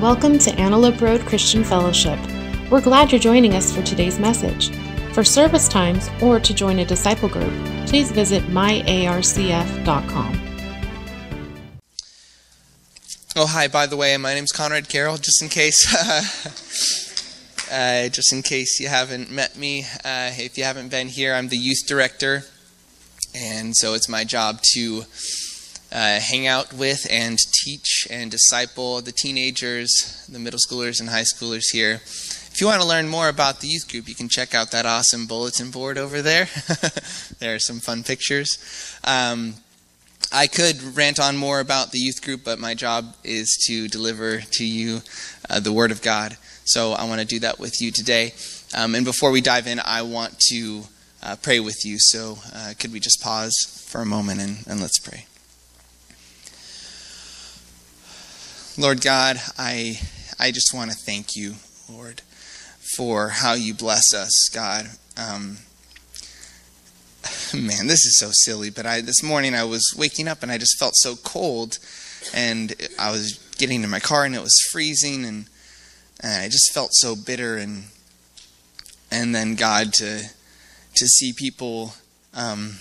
Welcome to Antelope Road Christian Fellowship. We're glad you're joining us for today's message. For service times or to join a disciple group, please visit myarcf.com. Oh, hi, by the way, my name's Conrad Carroll, just in case. uh, just in case you haven't met me, uh, if you haven't been here, I'm the youth director, and so it's my job to uh, hang out with and teach and disciple the teenagers, the middle schoolers, and high schoolers here. If you want to learn more about the youth group, you can check out that awesome bulletin board over there. there are some fun pictures. Um, I could rant on more about the youth group, but my job is to deliver to you uh, the Word of God. So I want to do that with you today. Um, and before we dive in, I want to uh, pray with you. So uh, could we just pause for a moment and, and let's pray? Lord God, I I just want to thank you, Lord, for how you bless us, God. Um, man, this is so silly, but I this morning I was waking up and I just felt so cold, and I was getting in my car and it was freezing, and, and I just felt so bitter, and and then God to to see people um,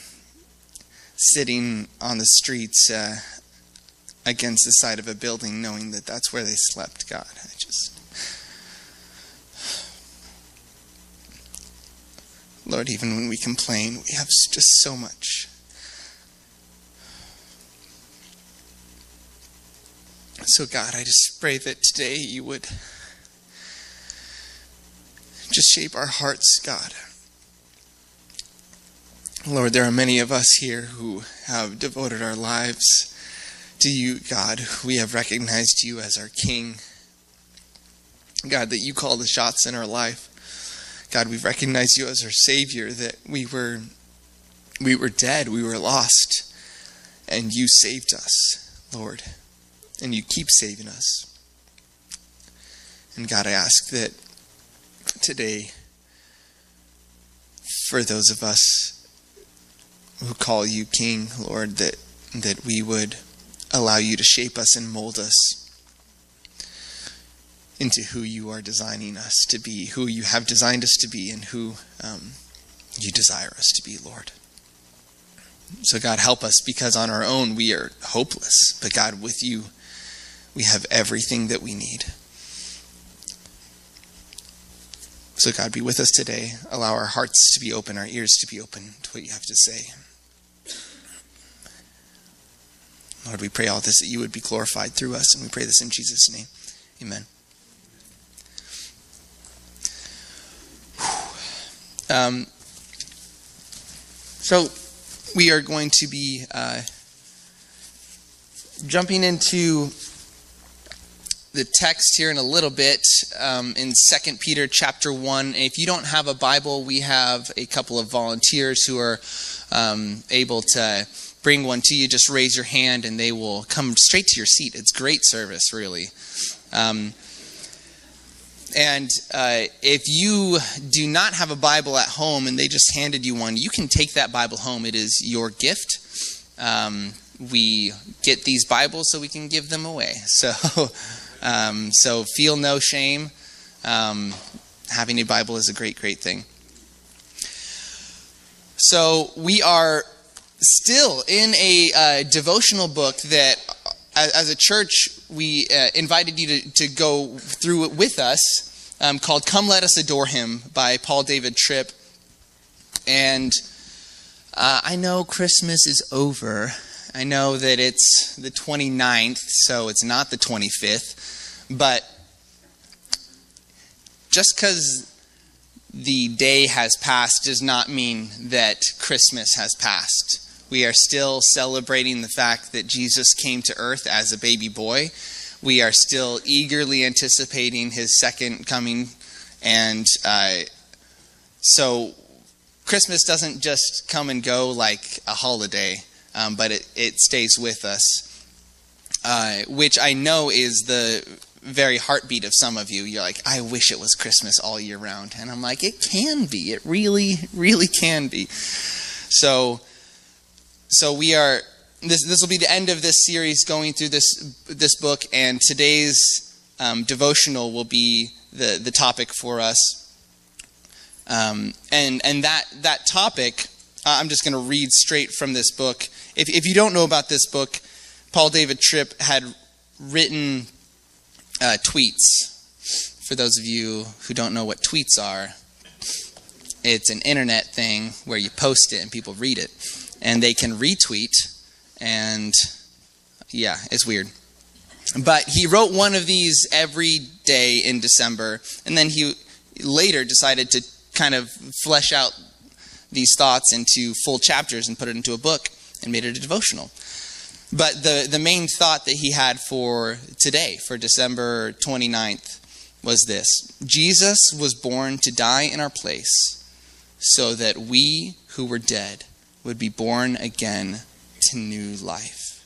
sitting on the streets. Uh, against the side of a building, knowing that that's where they slept. God, I just. Lord, even when we complain, we have just so much. So, God, I just pray that today you would just shape our hearts, God. Lord, there are many of us here who have devoted our lives to you, God. We have recognized you as our King. God, that you call the shots in our life. God, we've recognized you as our Savior, that we were we were dead, we were lost, and you saved us, Lord. And you keep saving us. And God, I ask that today, for those of us who call you King, Lord, that that we would allow you to shape us and mold us into who you are designing us to be, who you have designed us to be, and who um, you desire us to be, Lord. So, God, help us because on our own we are hopeless. But, God, with you, we have everything that we need. So, God, be with us today. Allow our hearts to be open, our ears to be open to what you have to say. Lord, we pray all this that you would be glorified through us, and we pray this in Jesus' name. Amen. Um, so, we are going to be uh, jumping into the text here in a little bit um, in Second Peter chapter 1. If you don't have a Bible, we have a couple of volunteers who are um, able to bring one to you, just raise your hand and they will come straight to your seat. It's great service, really. Um, and uh, if you do not have a Bible at home and they just handed you one, you can take that Bible home. It is your gift. Um, we get these Bibles so we can give them away. So, um, so feel no shame. Um, having a Bible is a great, great thing. So we are still in a uh, devotional book that, as, as a church, we uh, invited you to, to go through it with us, um, called Come Let Us Adore Him by Paul David Tripp. And uh, I know Christmas is over. I know that it's the 29th, so it's not the 25th. But just because the day has passed does not mean that Christmas has passed. We are still celebrating the fact that Jesus came to earth as a baby boy. We are still eagerly anticipating his second coming. And uh, so Christmas doesn't just come and go like a holiday, um, but it, it stays with us. Uh, which I know is the very heartbeat of some of you. You're like, I wish it was Christmas all year round. And I'm like, it can be. It really, really can be. So so we are this this will be the end of this series going through this this book and today's um, devotional will be the, the topic for us. Um, and and that, that topic, I'm just going to read straight from this book. If, if you don't know about this book, Paul David Tripp had written uh, tweets. For those of you who don't know what tweets are, it's an internet thing where you post it and people read it. And they can retweet, and yeah, it's weird. But he wrote one of these every day in December, and then he later decided to kind of flesh out these thoughts into full chapters and put it into a book and made it a devotional. But the, the main thought that he had for today, for December 29th, was this Jesus was born to die in our place so that we who were dead would be born again to new life.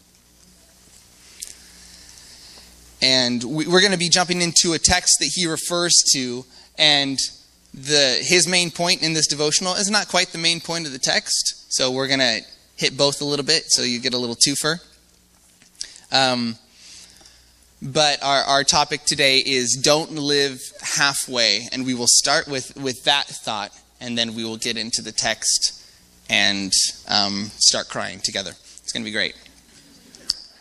And we're going to be jumping into a text that he refers to, and the his main point in this devotional is not quite the main point of the text. So we're going to hit both a little bit, so you get a little twofer. Um, but our, our topic today is don't live halfway, and we will start with, with that thought, and then we will get into the text and um, start crying together. It's going to be great.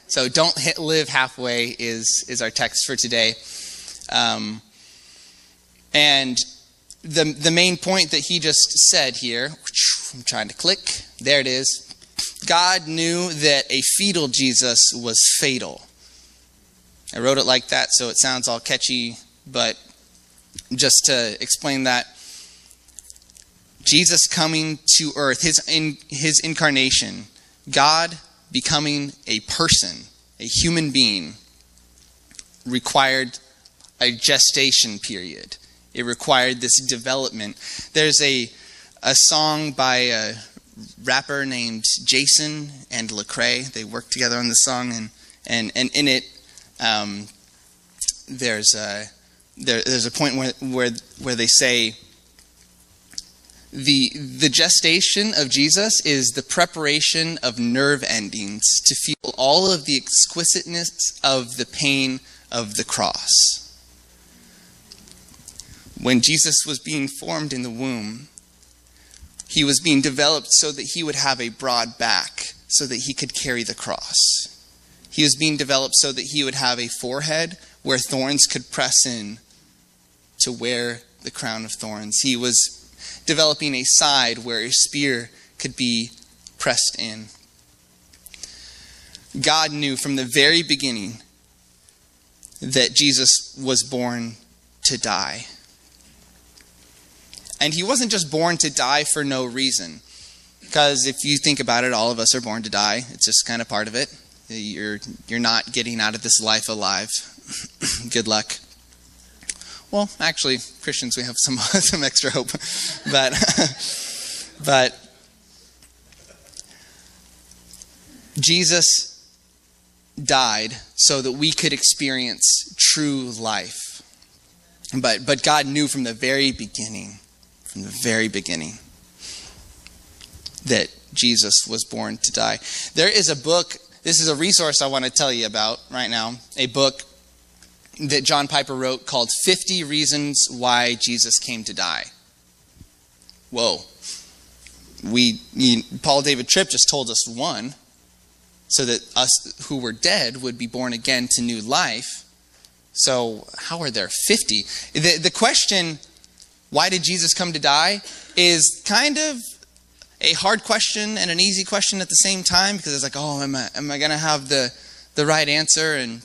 So don't hit live halfway is is our text for today, um, and the the main point that he just said here. I'm trying to click. There it is. God knew that a fetal Jesus was fatal. I wrote it like that so it sounds all catchy, but just to explain that Jesus coming to earth, his in, his incarnation, God becoming a person, a human being, required a gestation period. It required this development. There's a, a song by a rapper named Jason and Lecrae. They worked together on the song, and, and, and in it, um, there's, a, there, there's a point where, where, where they say, the, the gestation of Jesus is the preparation of nerve endings to feel all of the exquisiteness of the pain of the cross. When Jesus was being formed in the womb, he was being developed so that he would have a broad back, so that he could carry the cross. He was being developed so that he would have a forehead where thorns could press in to wear the crown of thorns. He was developing a side where a spear could be pressed in. God knew from the very beginning that Jesus was born to die. And he wasn't just born to die for no reason. Because if you think about it, all of us are born to die. It's just kind of part of it. You're, you're not getting out of this life alive. Good luck. Well, actually, Christians, we have some some extra hope, but but Jesus died so that we could experience true life. But but God knew from the very beginning, from the very beginning, that Jesus was born to die. There is a book. This is a resource I want to tell you about right now. A book that John Piper wrote called 50 Reasons Why Jesus Came to Die. Whoa. We, Paul David Tripp just told us one, so that us who were dead would be born again to new life. So, how are there 50? The, the question, why did Jesus come to die, is kind of a hard question and an easy question at the same time because it's like, oh, am I, am I going to have the, the right answer? And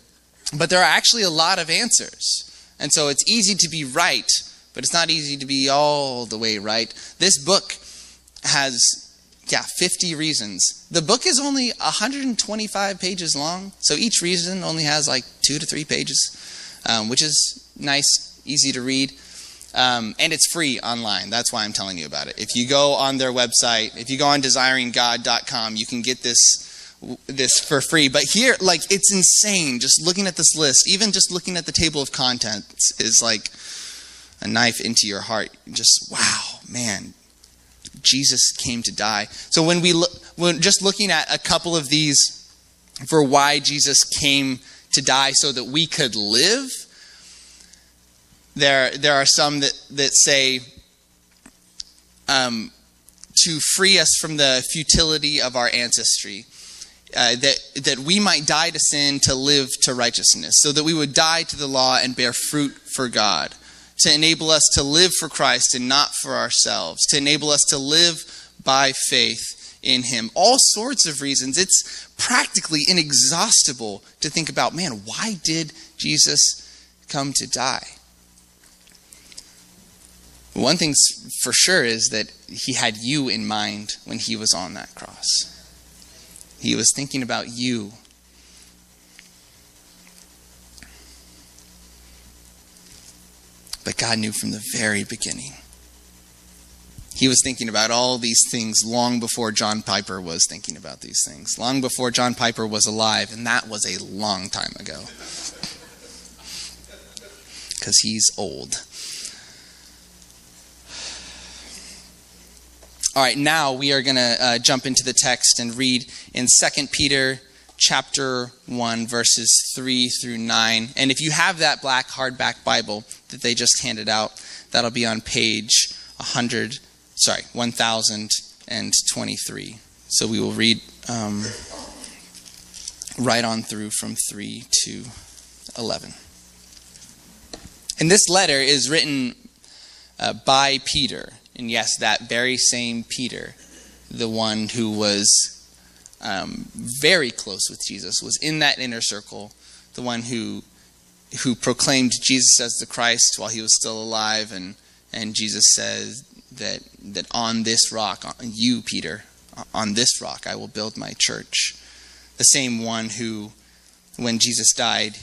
but there are actually a lot of answers. And so it's easy to be right, but it's not easy to be all the way right. This book has, yeah, 50 reasons. The book is only 125 pages long, so each reason only has like two to three pages, um, which is nice, easy to read. Um, and it's free online. That's why I'm telling you about it. If you go on their website, if you go on desiringgod.com, you can get this this for free. But here, like, it's insane. Just looking at this list, even just looking at the table of contents, is like a knife into your heart. Just wow, man, Jesus came to die. So when we look, when just looking at a couple of these for why Jesus came to die so that we could live, There, there are some that, that say um, to free us from the futility of our ancestry. Uh, that that we might die to sin to live to righteousness, so that we would die to the law and bear fruit for God, to enable us to live for Christ and not for ourselves, to enable us to live by faith in Him. All sorts of reasons. It's practically inexhaustible to think about. Man, why did Jesus come to die? One thing's for sure is that He had you in mind when He was on that cross. He was thinking about you. But God knew from the very beginning. He was thinking about all these things long before John Piper was thinking about these things, long before John Piper was alive, and that was a long time ago. Because he's old. All right, now we are going to uh, jump into the text and read in 2 Peter chapter 1 verses 3 through 9. And if you have that black hardback Bible that they just handed out, that'll be on page 100, sorry, 1023. So we will read um, right on through from 3 to 11. And this letter is written uh, by Peter. And yes, that very same Peter, the one who was um, very close with Jesus, was in that inner circle, the one who who proclaimed Jesus as the Christ while he was still alive, and and Jesus says that that on this rock, on you Peter, on this rock I will build my church. The same one who, when Jesus died,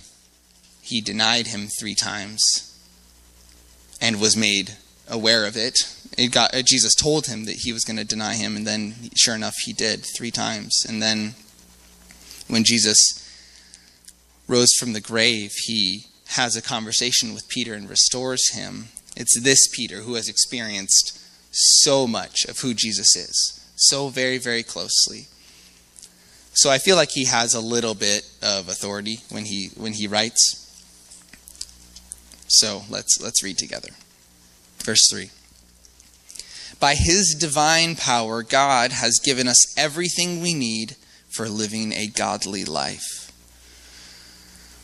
he denied him three times and was made aware of it got, uh, Jesus told him that he was going to deny him, and then sure enough, he did three times. And then when Jesus rose from the grave, he has a conversation with Peter and restores him. It's this Peter who has experienced so much of who Jesus is, so very, very closely. So I feel like he has a little bit of authority when he when he writes. So let's let's read together. Verse 3. By His divine power, God has given us everything we need for living a godly life.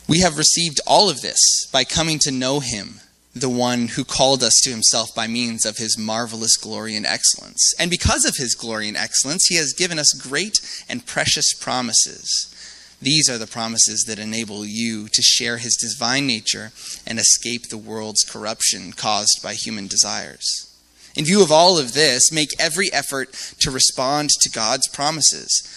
We have received all of this by coming to know Him, the one who called us to Himself by means of His marvelous glory and excellence. And because of His glory and excellence, He has given us great and precious promises. These are the promises that enable you to share His divine nature and escape the world's corruption caused by human desires. In view of all of this, make every effort to respond to God's promises.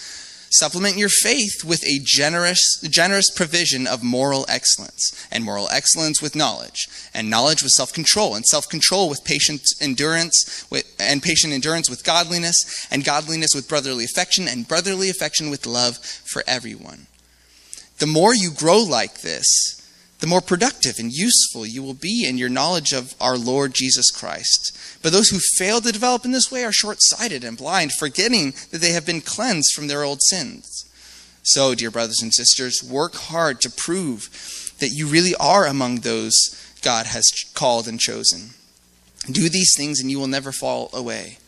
Supplement your faith with a generous, generous provision of moral excellence, and moral excellence with knowledge, and knowledge with self-control, and self-control with patient endurance, with, and patient endurance with godliness, and godliness with brotherly affection, and brotherly affection with love for everyone. The more you grow like this, the more productive and useful you will be in your knowledge of our Lord Jesus Christ. But those who fail to develop in this way are short sighted and blind, forgetting that they have been cleansed from their old sins. So, dear brothers and sisters, work hard to prove that you really are among those God has called and chosen. Do these things and you will never fall away.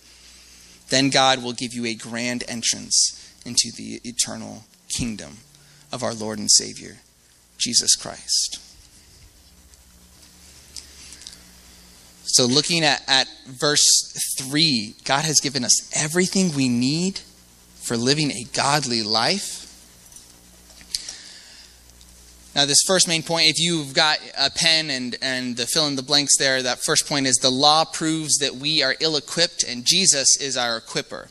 Then God will give you a grand entrance into the eternal kingdom of our Lord and Savior. Jesus Christ. So, looking at, at verse 3, God has given us everything we need for living a godly life. Now, this first main point, if you've got a pen and, and the fill in the blanks there, that first point is the law proves that we are ill equipped and Jesus is our equiper.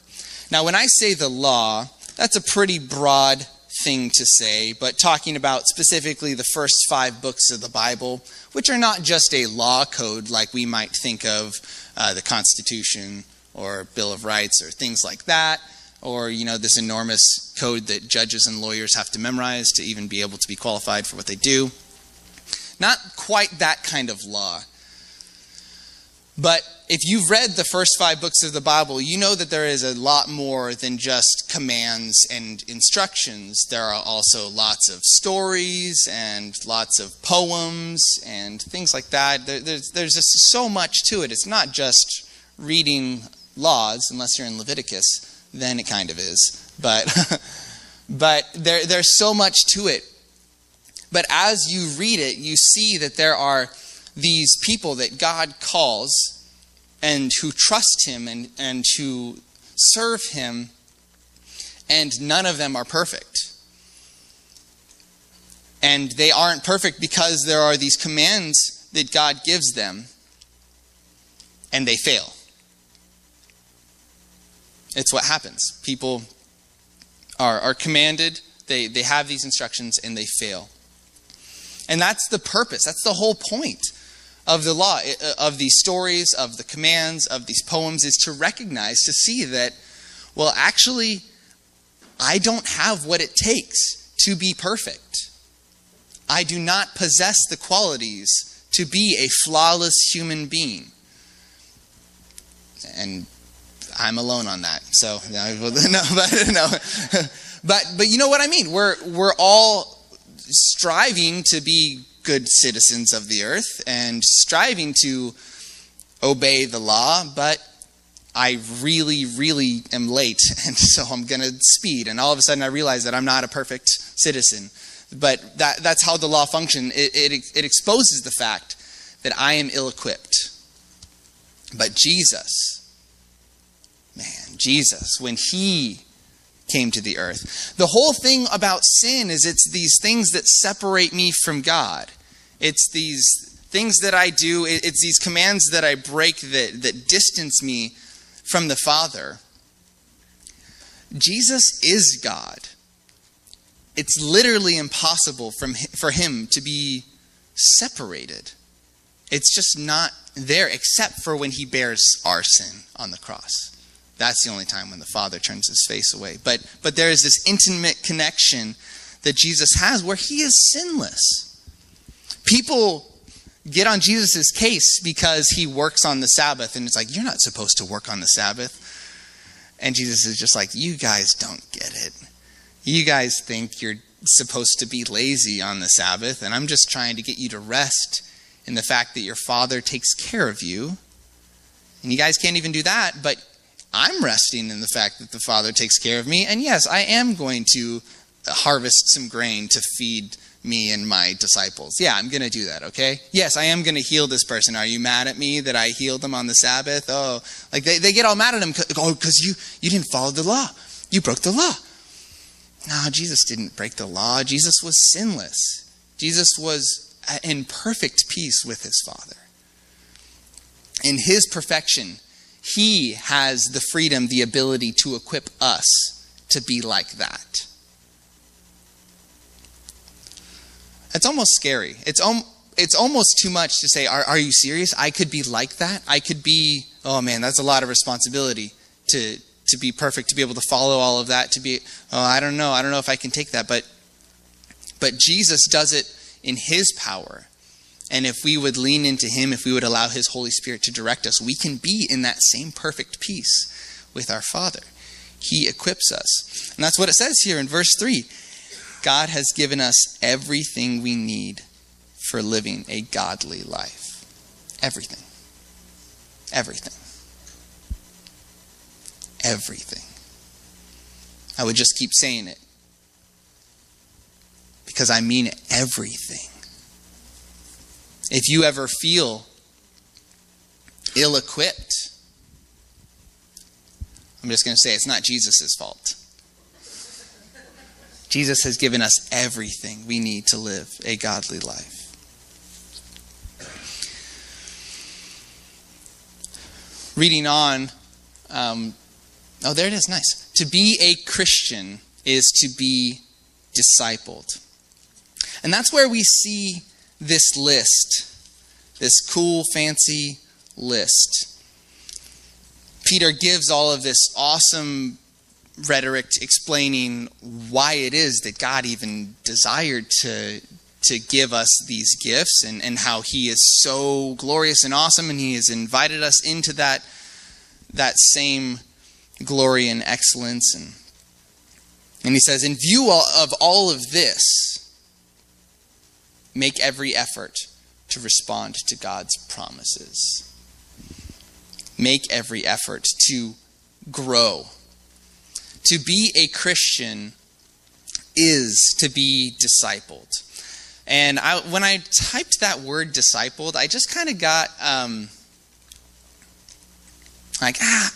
Now, when I say the law, that's a pretty broad thing to say, but talking about specifically the first five books of the Bible, which are not just a law code like we might think of uh, the Constitution or Bill of Rights or things like that, or you know this enormous code that judges and lawyers have to memorize to even be able to be qualified for what they do. Not quite that kind of law. But if you've read the first five books of the Bible, you know that there is a lot more than just commands and instructions. There are also lots of stories and lots of poems and things like that. There, there's, there's just so much to it. It's not just reading laws, unless you're in Leviticus, then it kind of is. But, but there, there's so much to it. But as you read it, you see that there are these people that God calls and who trust him and, and who serve him, and none of them are perfect. And they aren't perfect because there are these commands that God gives them, and they fail. It's what happens. People are, are commanded, they, they have these instructions, and they fail. And that's the purpose, that's the whole point of the law, uh, of these stories, of the commands, of these poems, is to recognize, to see that, well, actually, I don't have what it takes to be perfect. I do not possess the qualities to be a flawless human being. And I'm alone on that. So no, but no, but but you know what I mean. We're we're all striving to be good citizens of the earth and striving to obey the law, but I really, really am late, and so I'm going to speed. And all of a sudden, I realize that I'm not a perfect citizen. But that, that's how the law functions. It, it, it exposes the fact that I am ill equipped. But Jesus, man, Jesus, when he came to the earth. The whole thing about sin is it's these things that separate me from God. It's these things that I do, it's these commands that I break that, that distance me from the Father. Jesus is God. It's literally impossible from, for him to be separated. It's just not there except for when he bears our sin on the cross. That's the only time when the Father turns his face away. But, but there is this intimate connection that Jesus has where he is sinless. People get on Jesus' case because he works on the Sabbath, and it's like, you're not supposed to work on the Sabbath. And Jesus is just like, you guys don't get it. You guys think you're supposed to be lazy on the Sabbath, and I'm just trying to get you to rest in the fact that your Father takes care of you. And you guys can't even do that, but I'm resting in the fact that the Father takes care of me. And yes, I am going to harvest some grain to feed me and my disciples. Yeah, I'm going to do that, okay? Yes, I am going to heal this person. Are you mad at me that I healed them on the Sabbath? Oh, like they, they get all mad at him. Oh, because you, you didn't follow the law. You broke the law. No, Jesus didn't break the law. Jesus was sinless. Jesus was in perfect peace with his Father. In his perfection, he has the freedom, the ability to equip us to be like that. It's almost scary. It's, om- it's almost too much to say, are, are you serious? I could be like that? I could be, oh man, that's a lot of responsibility to, to be perfect, to be able to follow all of that, to be, oh, I don't know. I don't know if I can take that. But, but Jesus does it in his power. And if we would lean into Him, if we would allow His Holy Spirit to direct us, we can be in that same perfect peace with our Father. He equips us. And that's what it says here in verse 3 God has given us everything we need for living a godly life. Everything. Everything. Everything. I would just keep saying it because I mean everything. If you ever feel ill equipped, I'm just going to say it's not Jesus' fault. Jesus has given us everything we need to live a godly life. Reading on, um, oh, there it is, nice. To be a Christian is to be discipled. And that's where we see this list, this cool, fancy list. Peter gives all of this awesome rhetoric explaining why it is that God even desired to, to give us these gifts and, and how he is so glorious and awesome and he has invited us into that that same glory and excellence and and he says in view of all of this make every effort to respond to God's promises make every effort to grow to be a Christian is to be discipled. And I, when I typed that word discipled, I just kind of got um, like, ah,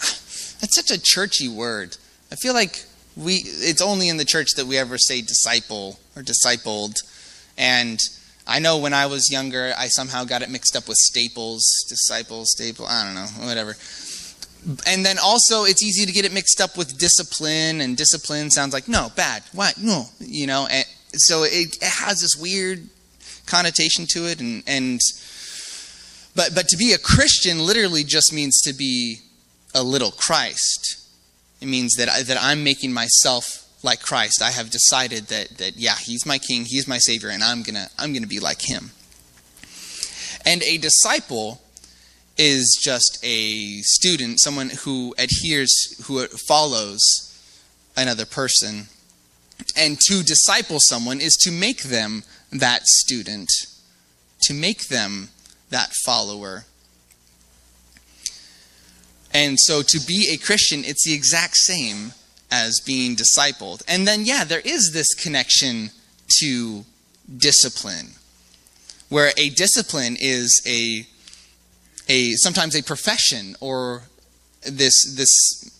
that's such a churchy word. I feel like we it's only in the church that we ever say disciple or discipled. And I know when I was younger, I somehow got it mixed up with staples, disciples, staple, I don't know, whatever. And then also it's easy to get it mixed up with discipline and discipline sounds like no bad what no you know and so it, it has this weird connotation to it and and but but to be a christian literally just means to be a little christ. It means that I, that i'm making myself like christ i have decided that that yeah he's my king he's my savior and i'm gonna i'm gonna be like him and a disciple is just a student, someone who adheres, who follows another person. And to disciple someone is to make them that student, to make them that follower. And so to be a Christian, it's the exact same as being discipled. And then, yeah, there is this connection to discipline, where a discipline is a a sometimes a profession or this this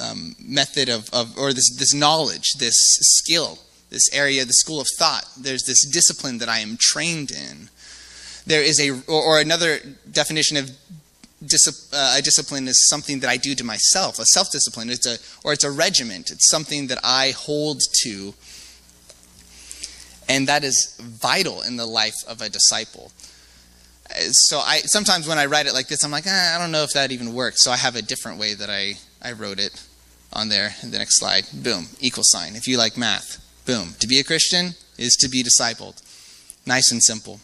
um, method of, of or this this knowledge, this skill, this area, the school of thought. There's this discipline that I am trained in. There is a or, or another definition of uh, a discipline is something that I do to myself. A self discipline. It's a or it's a regiment. It's something that I hold to, and that is vital in the life of a disciple so I sometimes when I write it like this, I'm like, eh, I don't know if that even works. So I have a different way that I, I wrote it on there. The next slide, boom, equal sign. If you like math, boom. To be a Christian is to be discipled. Nice and simple.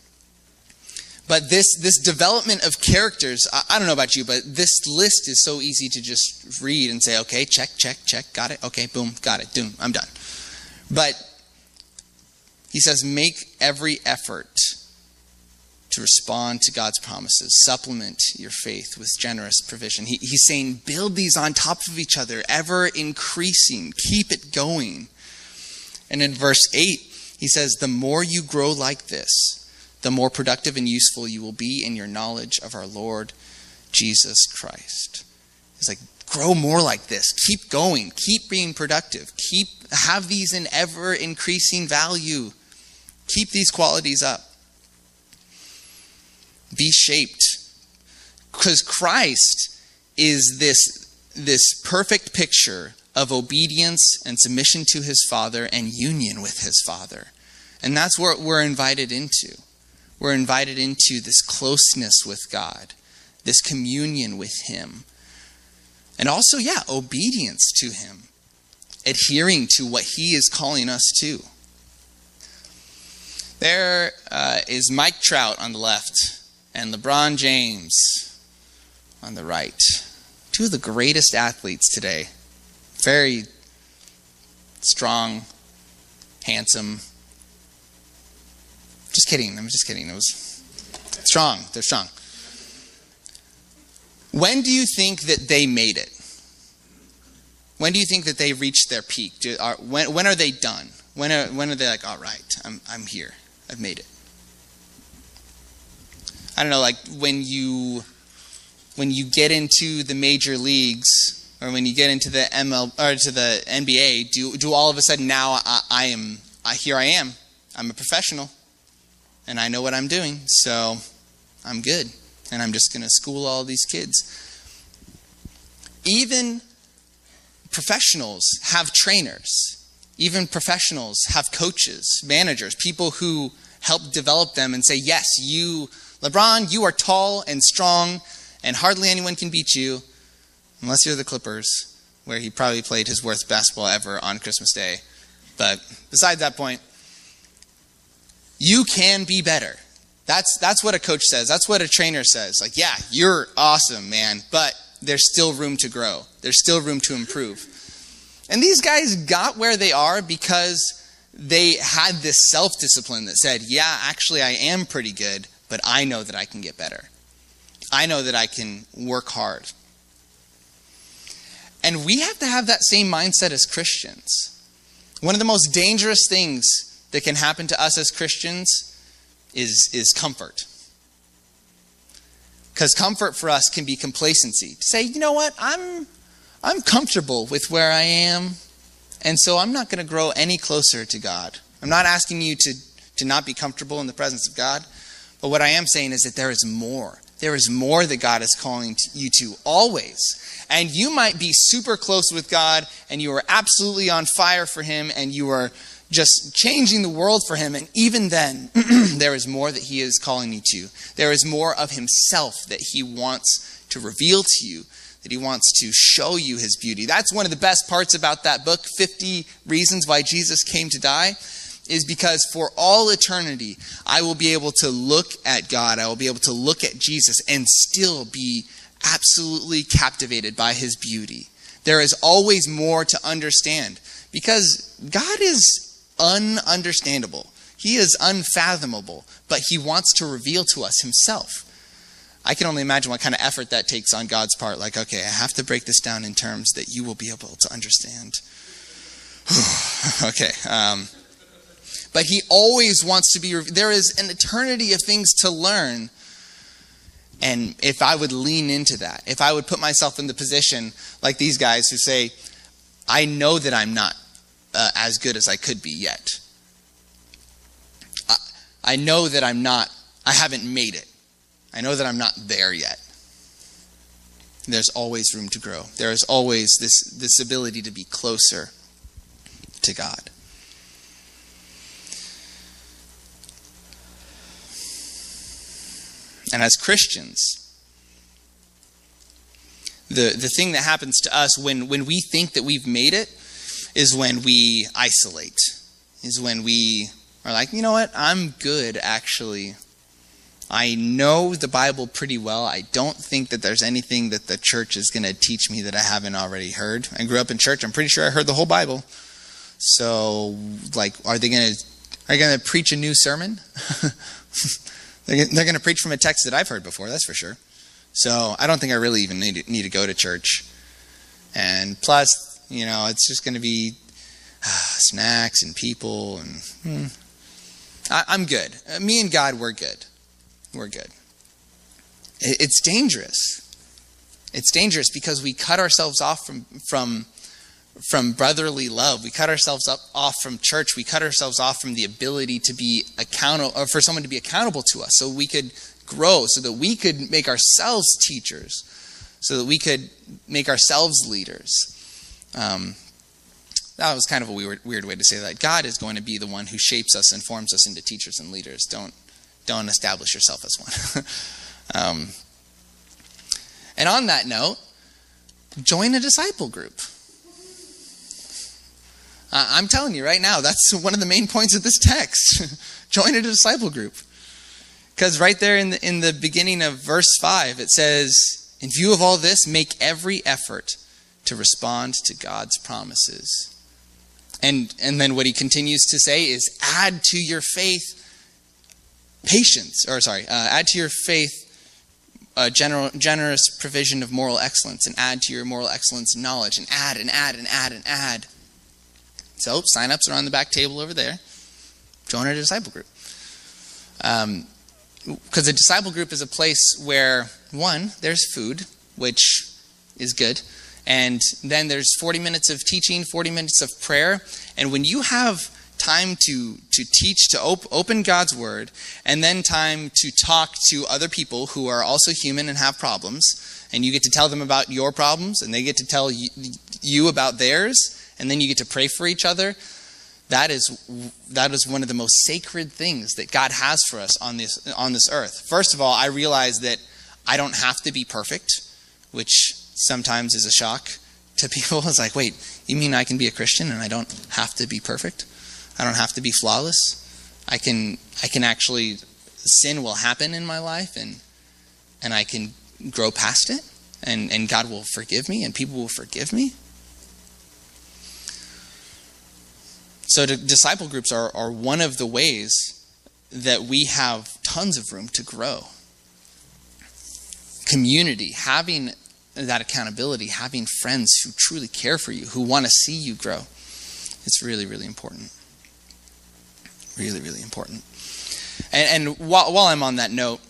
But this this development of characters, I, I don't know about you, but this list is so easy to just read and say, okay, check, check, check, got it, okay, boom, got it, boom, I'm done. But he says, make every effort to respond to God's promises. Supplement your faith with generous provision. He, he's saying, build these on top of each other, ever increasing. Keep it going. And in verse 8, he says, The more you grow like this, the more productive and useful you will be in your knowledge of our Lord Jesus Christ. He's like, grow more like this. Keep going. Keep being productive. Keep have these in ever increasing value. Keep these qualities up be shaped. Because Christ is this, this perfect picture of obedience and submission to his Father and union with his Father. And that's what we're invited into. We're invited into this closeness with God, this communion with him. And also, yeah, obedience to him, adhering to what he is calling us to. There uh, is Mike Trout on the left and LeBron James on the right. Two of the greatest athletes today. Very strong, handsome. Just kidding. I'm just kidding. It was strong. They're strong. When do you think that they made it? When do you think that they reached their peak? Do, are, when, when are they done? When are, when are they like, all right, I'm, I'm here. I've made it. I don't know, like when you when you get into the major leagues or when you get into the ML or to the NBA, do do all of a sudden now I, I am I, here I am. I'm a professional and I know what I'm doing, so I'm good. And I'm just going to school all these kids. Even professionals have trainers. Even professionals have coaches, managers, people who help develop them and say, yes, you LeBron, you are tall and strong, and hardly anyone can beat you, unless you're the Clippers, where he probably played his worst basketball ever on Christmas Day. But besides that point, You can be better. That's, that's what a coach says. That's what a trainer says. Like, yeah, you're awesome, man, but there's still room to grow. There's still room to improve. And these guys got where they are because they had this self discipline that said, yeah, actually, I am pretty good, but I know that I can get better. I know that I can work hard. And we have to have that same mindset as Christians. One of the most dangerous things that can happen to us as Christians is, is comfort. Because comfort for us can be complacency. Say, you know what, I'm, I'm comfortable with where I am, and so I'm not going to grow any closer to God. I'm not asking you to, to not be comfortable in the presence of God, but what I am saying is that there is more. There is more that God is calling you to always. And you might be super close with God and you are absolutely on fire for Him and you are just changing the world for Him. And even then, there is more that He is calling you to. There is more of Himself that He wants to reveal to you, that He wants to show you His beauty. That's one of the best parts about that book 50 Reasons Why Jesus Came to Die is because for all eternity, I will be able to look at God, I will be able to look at Jesus and still be absolutely captivated by his beauty. There is always more to understand because God is ununderstandable. He is unfathomable, but he wants to reveal to us himself. I can only imagine what kind of effort that takes on God's part. Like, okay, I have to break this down in terms that you will be able to understand. okay. Um, but he always wants to be. There is an eternity of things to learn. And if I would lean into that, if I would put myself in the position like these guys who say, I know that I'm not uh, as good as I could be yet. I, I know that I'm not, I haven't made it. I know that I'm not there yet. There's always room to grow. There is always this, this ability to be closer to God. And as Christians, the, the thing that happens to us when, when we think that we've made it is when we isolate, is when we are like, you know what, I'm good actually. I know the Bible pretty well. I don't think that there's anything that the church is going to teach me that I haven't already heard. I grew up in church. I'm pretty sure I heard the whole Bible. So, like, are they going to are they going to preach a new sermon? They're, they're going to preach from a text that I've heard before, that's for sure. So I don't think I really even need to, need to go to church. And plus, you know, it's just going to be uh, snacks and people, and hmm. I, I'm good. Uh, me and God, we're good. We're good. It, it's dangerous. It's dangerous because we cut ourselves off from from from brotherly love. We cut ourselves up, off from church. We cut ourselves off from the ability to be accountable, or for someone to be accountable to us, so we could grow, so that we could make ourselves teachers, so that we could make ourselves leaders. Um, that was kind of a weird, weird way to say that. God is going to be the one who shapes us and forms us into teachers and leaders. Don't don't establish yourself as one. um, and on that note, join a disciple group. I'm telling you right now, that's one of the main points of this text. Join a disciple group. Because right there in the, in the beginning of verse 5, it says, In view of all this, make every effort to respond to God's promises. And, and then what he continues to say is, add to your faith patience, or sorry, uh, add to your faith a general, generous provision of moral excellence, and add to your moral excellence knowledge, and add and add and add and add. So sign-ups are on the back table over there. Join our disciple group. Because um, a disciple group is a place where, one, there's food, which is good. And then there's 40 minutes of teaching, 40 minutes of prayer. And when you have time to, to teach, to op- open God's Word, and then time to talk to other people who are also human and have problems, and you get to tell them about your problems, and they get to tell you, you about theirs, and then you get to pray for each other. That is that is one of the most sacred things that God has for us on this on this earth. First of all, I realize that I don't have to be perfect, which sometimes is a shock to people. It's like, wait, you mean I can be a Christian and I don't have to be perfect? I don't have to be flawless. I can I can actually sin will happen in my life and and I can grow past it and, and God will forgive me and people will forgive me. So disciple groups are, are one of the ways that we have tons of room to grow. Community, having that accountability, having friends who truly care for you, who want to see you grow, it's really, really important. Really, really important. And, and while, while I'm on that note,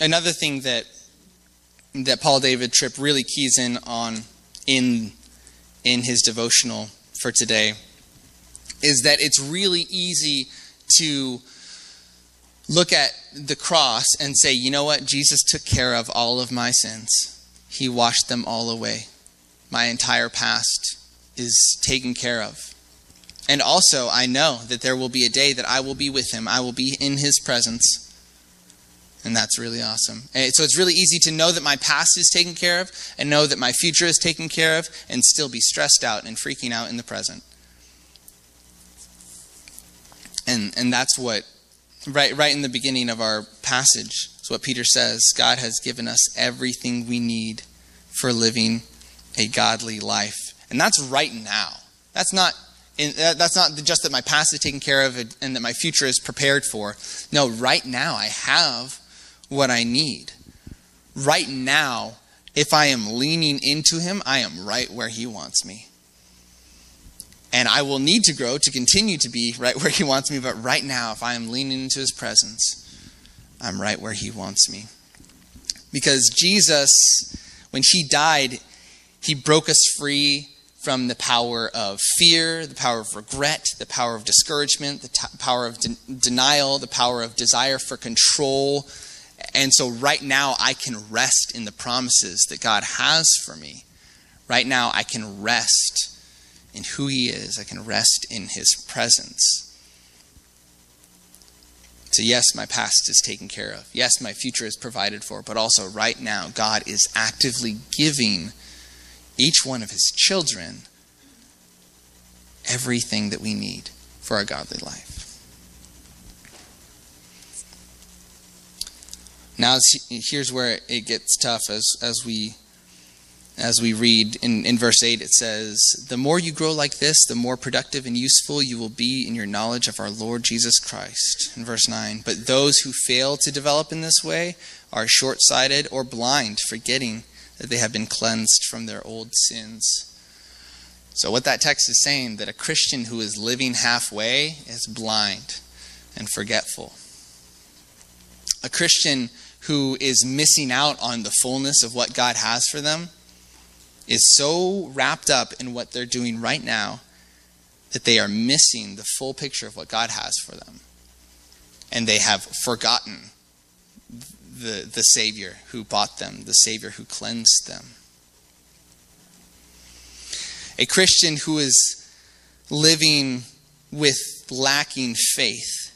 another thing that that Paul David Tripp really keys in on in in his devotional for today is that it's really easy to look at the cross and say, you know what? Jesus took care of all of my sins. He washed them all away. My entire past is taken care of. And also, I know that there will be a day that I will be with him. I will be in his presence. And that's really awesome. And so it's really easy to know that my past is taken care of and know that my future is taken care of and still be stressed out and freaking out in the present. And and that's what right right in the beginning of our passage is what Peter says, God has given us everything we need for living a godly life. And that's right now. That's not that's not just that my past is taken care of and that my future is prepared for. No, right now I have what I need. Right now, if I am leaning into Him, I am right where He wants me. And I will need to grow to continue to be right where He wants me, but right now, if I am leaning into His presence, I'm right where He wants me. Because Jesus, when He died, He broke us free from the power of fear, the power of regret, the power of discouragement, the t- power of de- denial, the power of desire for control. And so, right now, I can rest in the promises that God has for me. Right now, I can rest in who He is, I can rest in His presence. So, yes, my past is taken care of. Yes, my future is provided for. But also, right now, God is actively giving each one of his children everything that we need for our godly life. Now here's where it gets tough as, as we as we read in, in verse 8 it says the more you grow like this the more productive and useful you will be in your knowledge of our lord jesus christ in verse 9 but those who fail to develop in this way are short-sighted or blind forgetting that they have been cleansed from their old sins. So, what that text is saying that a Christian who is living halfway is blind and forgetful. A Christian who is missing out on the fullness of what God has for them is so wrapped up in what they're doing right now that they are missing the full picture of what God has for them. And they have forgotten the, the Savior who bought them, the Savior who cleansed them. A Christian who is living with lacking faith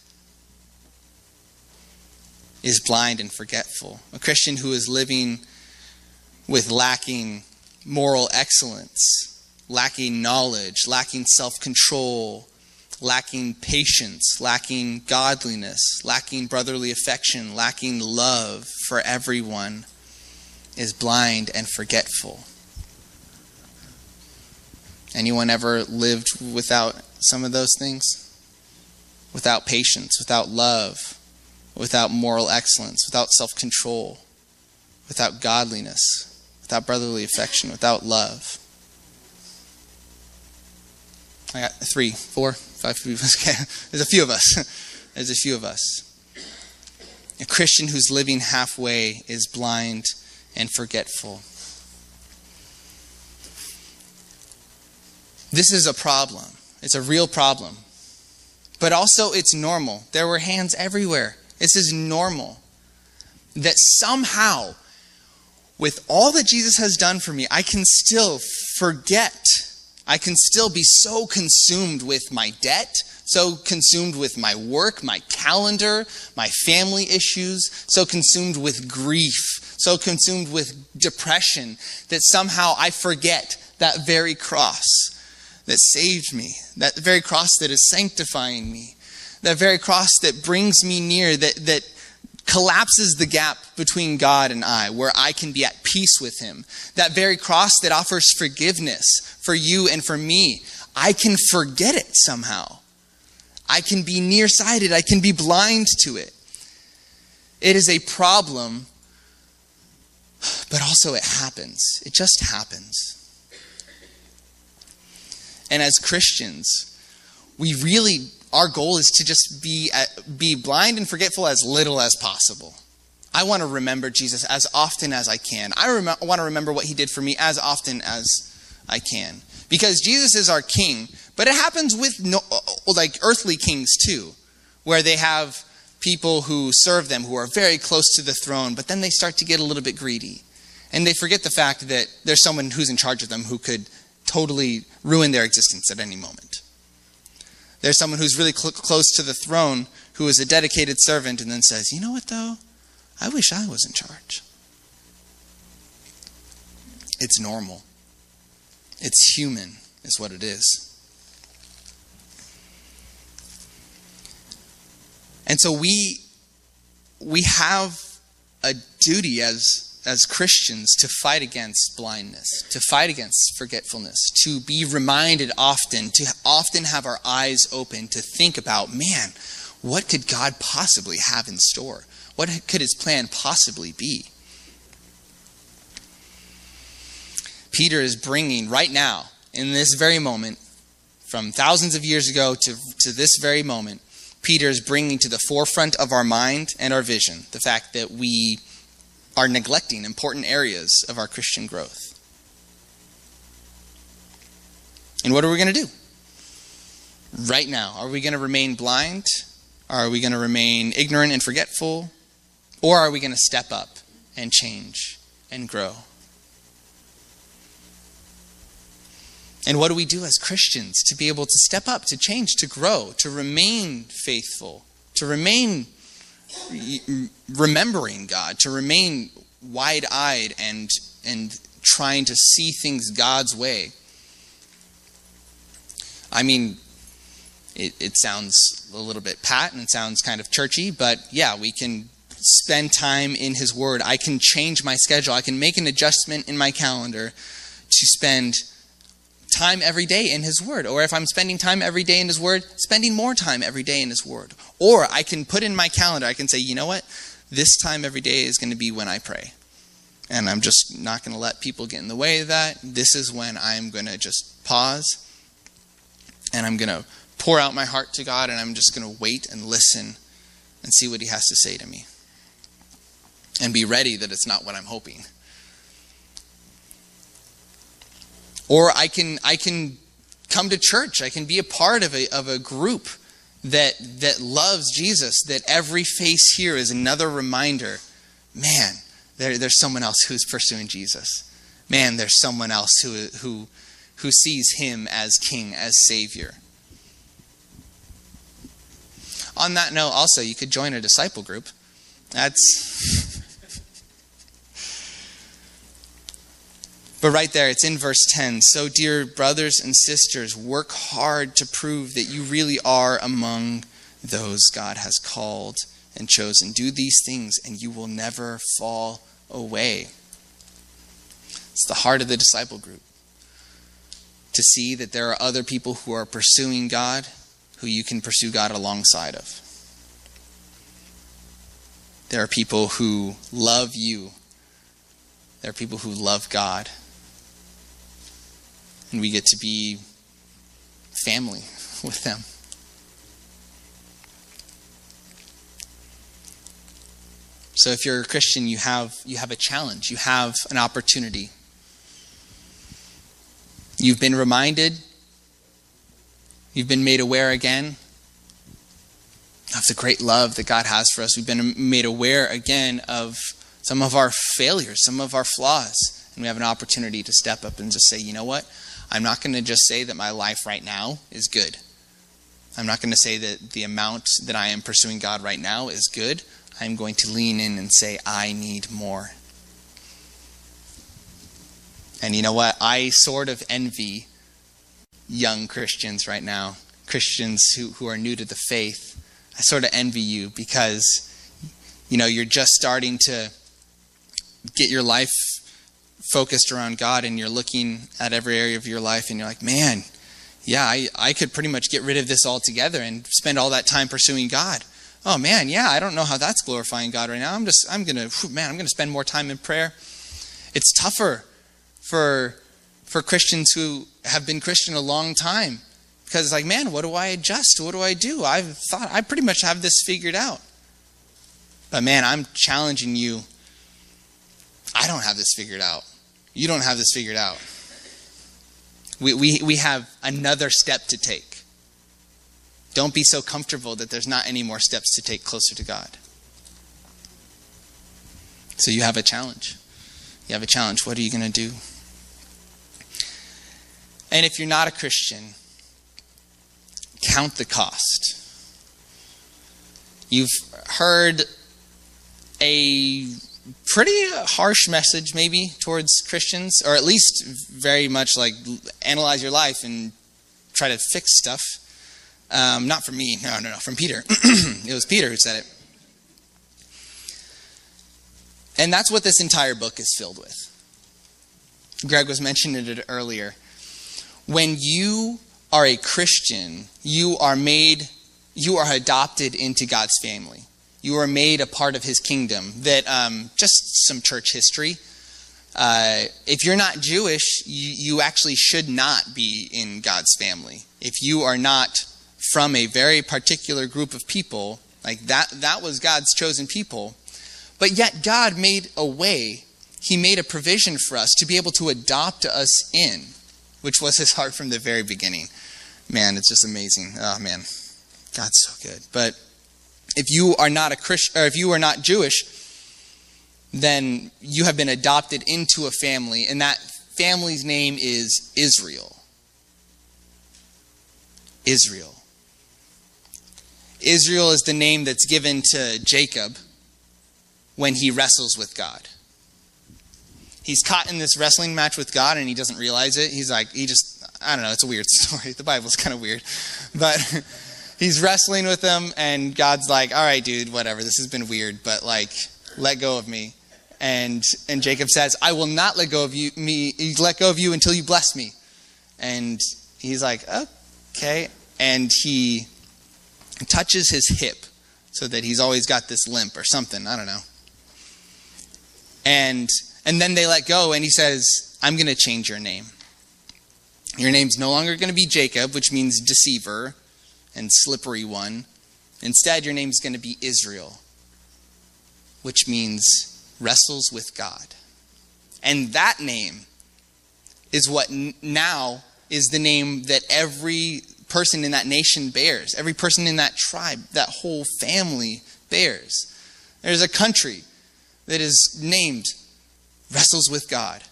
is blind and forgetful. A Christian who is living with lacking moral excellence, lacking knowledge, lacking self control, lacking patience, lacking godliness, lacking brotherly affection, lacking love for everyone, is blind and forgetful. Anyone ever lived without some of those things? Without patience, without love, without moral excellence, without self control, without godliness, without brotherly affection, without love. I got three, four, five. There's a few of us. There's a few of us. A Christian who's living halfway is blind and forgetful. This is a problem. It's a real problem. But also, it's normal. There were hands everywhere. This is normal. That somehow, with all that Jesus has done for me, I can still forget. I can still be so consumed with my debt, so consumed with my work, my calendar, my family issues, so consumed with grief, so consumed with depression that somehow I forget that very cross that saved me, that very cross that is sanctifying me, that very cross that brings me near, that, that collapses the gap between God and I, where I can be at peace with Him. That very cross that offers forgiveness for you and for me. I can forget it somehow. I can be nearsighted. I can be blind to it. It is a problem, but also it happens. It just happens. And as Christians, we really our goal is to just be be blind and forgetful as little as possible. I want to remember Jesus as often as I can. I rem- want to remember what he did for me as often as I can. Because Jesus is our king, but it happens with no, like earthly kings too, where they have people who serve them who are very close to the throne, but then they start to get a little bit greedy. And they forget the fact that there's someone who's in charge of them who could totally ruin their existence at any moment. There's someone who's really cl- close to the throne who is a dedicated servant and then says, You know what, though? I wish I was in charge. It's normal. It's human, is what it is. And so we we have a duty as as Christians to fight against blindness, to fight against forgetfulness, to be reminded often, to often have our eyes open, to think about, man, what could God possibly have in store? What could his plan possibly be? Peter is bringing right now, in this very moment, from thousands of years ago to, to this very moment, Peter is bringing to the forefront of our mind and our vision the fact that we are neglecting important areas of our Christian growth. And what are we going to do? Right now, are we going to remain blind? Are we going to remain ignorant and forgetful? Or are we going to step up and change and grow? And what do we do as Christians to be able to step up, to change, to grow, to remain faithful, to remain remembering God, to remain wide eyed and, and trying to see things God's way. I mean, it, it sounds a little bit pat and it sounds kind of churchy, but yeah, we can spend time in His Word. I can change my schedule. I can make an adjustment in my calendar to spend time every day in His Word. Or if I'm spending time every day in His Word, spending more time every day in His Word. Or I can put in my calendar, I can say, you know what? This time every day is going to be when I pray. And I'm just not going to let people get in the way of that. This is when I'm going to just pause and I'm going to pour out my heart to God and I'm just going to wait and listen and see what He has to say to me. And be ready that it's not what I'm hoping. Or I can I can come to church. I can be a part of a of a group that that loves Jesus, that every face here is another reminder, man, there, there's someone else who's pursuing Jesus. Man, there's someone else who who who sees him as king, as savior. On that note, also, you could join a disciple group. That's But right there, it's in verse 10. So, dear brothers and sisters, work hard to prove that you really are among those God has called and chosen. Do these things, and you will never fall away. It's the heart of the disciple group. To see that there are other people who are pursuing God who you can pursue God alongside of. There are people who love you. There are people who love God and we get to be family with them. So if you're a Christian, you have you have a challenge, you have an opportunity. You've been reminded, you've been made aware again of the great love that God has for us. We've been made aware again of some of our failures, some of our flaws, and we have an opportunity to step up and just say, "You know what? I'm not going to just say that my life right now is good. I'm not going to say that the amount that I am pursuing God right now is good. I'm going to lean in and say, I need more. And you know what? I sort of envy young Christians right now, Christians who, who are new to the faith, I sort of envy you because, you know, you're just starting to get your life focused around God and you're looking at every area of your life and you're like, man, yeah, I, I could pretty much get rid of this altogether and spend all that time pursuing God. Oh man, yeah, I don't know how that's glorifying God right now. I'm just, I'm gonna, man, I'm gonna spend more time in prayer. It's tougher for for Christians who have been Christian a long time because it's like, man, what do I adjust? What do I do? I've thought I pretty much have this figured out. But man, I'm challenging you. I don't have this figured out. You don't have this figured out. We, we, we have another step to take. Don't be so comfortable that there's not any more steps to take closer to God. So you have a challenge. You have a challenge. What are you going to do? And if you're not a Christian, count the cost. You've heard a pretty harsh message, maybe, towards Christians, or at least very much like analyze your life and try to fix stuff. Um, not from me, no, no, no, from Peter. it was Peter who said it. And that's what this entire book is filled with. Greg was mentioning it earlier. When you are a Christian, you are made, you are adopted into God's family. You are made a part of His kingdom. That um, just some church history. Uh, if you're not Jewish, you, you actually should not be in God's family. If you are not from a very particular group of people, like that, that was God's chosen people. But yet, God made a way, He made a provision for us to be able to adopt us in, which was His heart from the very beginning. Man, it's just amazing. Oh, man. God's so good. But if you are not a Christian, or if you are not Jewish, then you have been adopted into a family, and that family's name is Israel. Israel. Israel is the name that's given to Jacob when he wrestles with God. He's caught in this wrestling match with God and he doesn't realize it. He's like, he just, I don't know, it's a weird story. The Bible's kind of weird. But he's wrestling with him and God's like, all right, dude, whatever. This has been weird, but like, let go of me. And, and Jacob says, I will not let go of you, me, let go of you until you bless me. And he's like, okay. And he touches his hip so that he's always got this limp or something. I don't know. And and then they let go and he says, "I'm going to change your name. Your name's no longer going to be Jacob, which means deceiver and slippery one. Instead, your name's going to be Israel, which means wrestles with God. And that name is what now is the name that every person in that nation bears, every person in that tribe, that whole family bears. There's a country that is named Wrestles with God.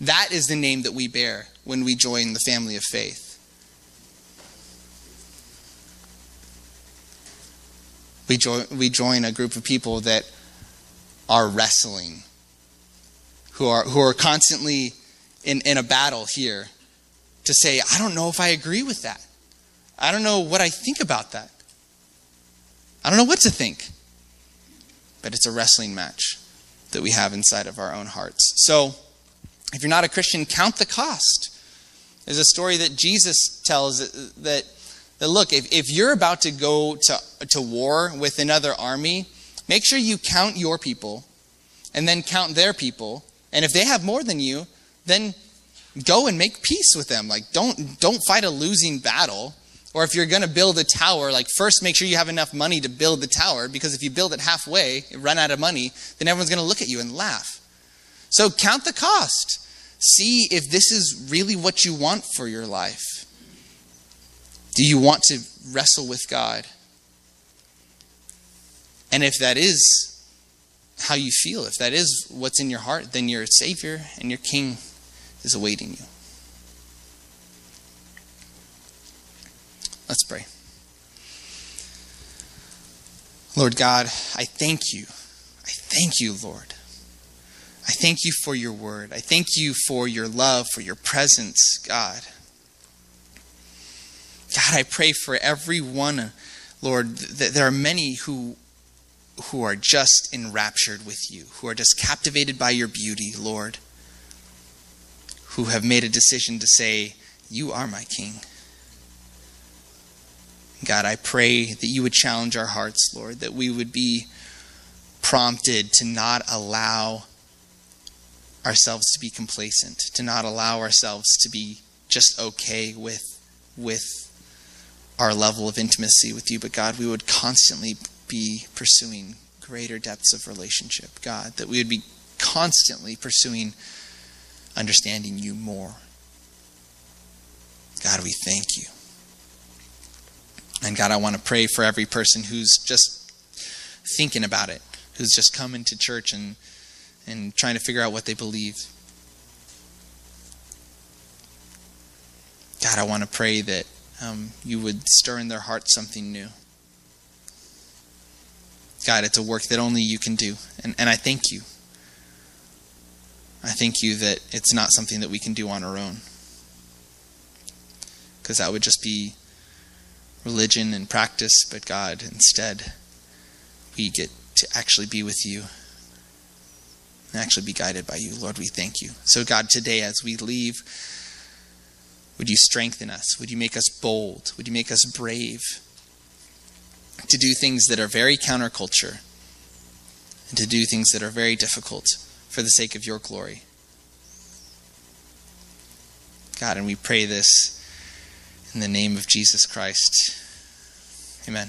That is the name that we bear when we join the family of faith. We join, we join a group of people that are wrestling, who are, who are constantly in, in a battle here to say, I don't know if I agree with that. I don't know what I think about that. I don't know what to think. But it's a wrestling match that we have inside of our own hearts. So, if you're not a Christian, count the cost. There's a story that Jesus tells that, that, look, if, if you're about to go to, to war with another army, make sure you count your people and then count their people. And if they have more than you, then go and make peace with them. Like don't don't fight a losing battle. Or if you're going to build a tower, like first make sure you have enough money to build the tower because if you build it halfway, run out of money, then everyone's going to look at you and laugh. So count the cost. See if this is really what you want for your life. Do you want to wrestle with God? And if that is how you feel, if that is what's in your heart, then your Savior and your King is awaiting you. Let's pray. Lord God, I thank you. I thank you, Lord. I thank you for your word. I thank you for your love, for your presence, God. God, I pray for everyone, Lord, that there are many who who are just enraptured with you, who are just captivated by your beauty, Lord, who have made a decision to say, You are my King. God, I pray that you would challenge our hearts, Lord, that we would be prompted to not allow ourselves to be complacent, to not allow ourselves to be just okay with with our level of intimacy with you, but God, we would constantly be pursuing greater depths of relationship, God, that we would be constantly pursuing understanding you more. God, we thank you. And God, I want to pray for every person who's just thinking about it, who's just coming to church and, and trying to figure out what they believe. God, I want to pray that um, you would stir in their hearts something new. God, it's a work that only you can do. And, and I thank you. I thank you that it's not something that we can do on our own. Because that would just be religion and practice, but God, instead, we get to actually be with you and actually be guided by you. Lord, we thank you. So, God, today as we leave, would you strengthen us? Would you make us bold? Would you make us brave to do things that are very counterculture and to do things that are very difficult for the sake of your glory? God, and we pray this in the name of Jesus Christ. Amen.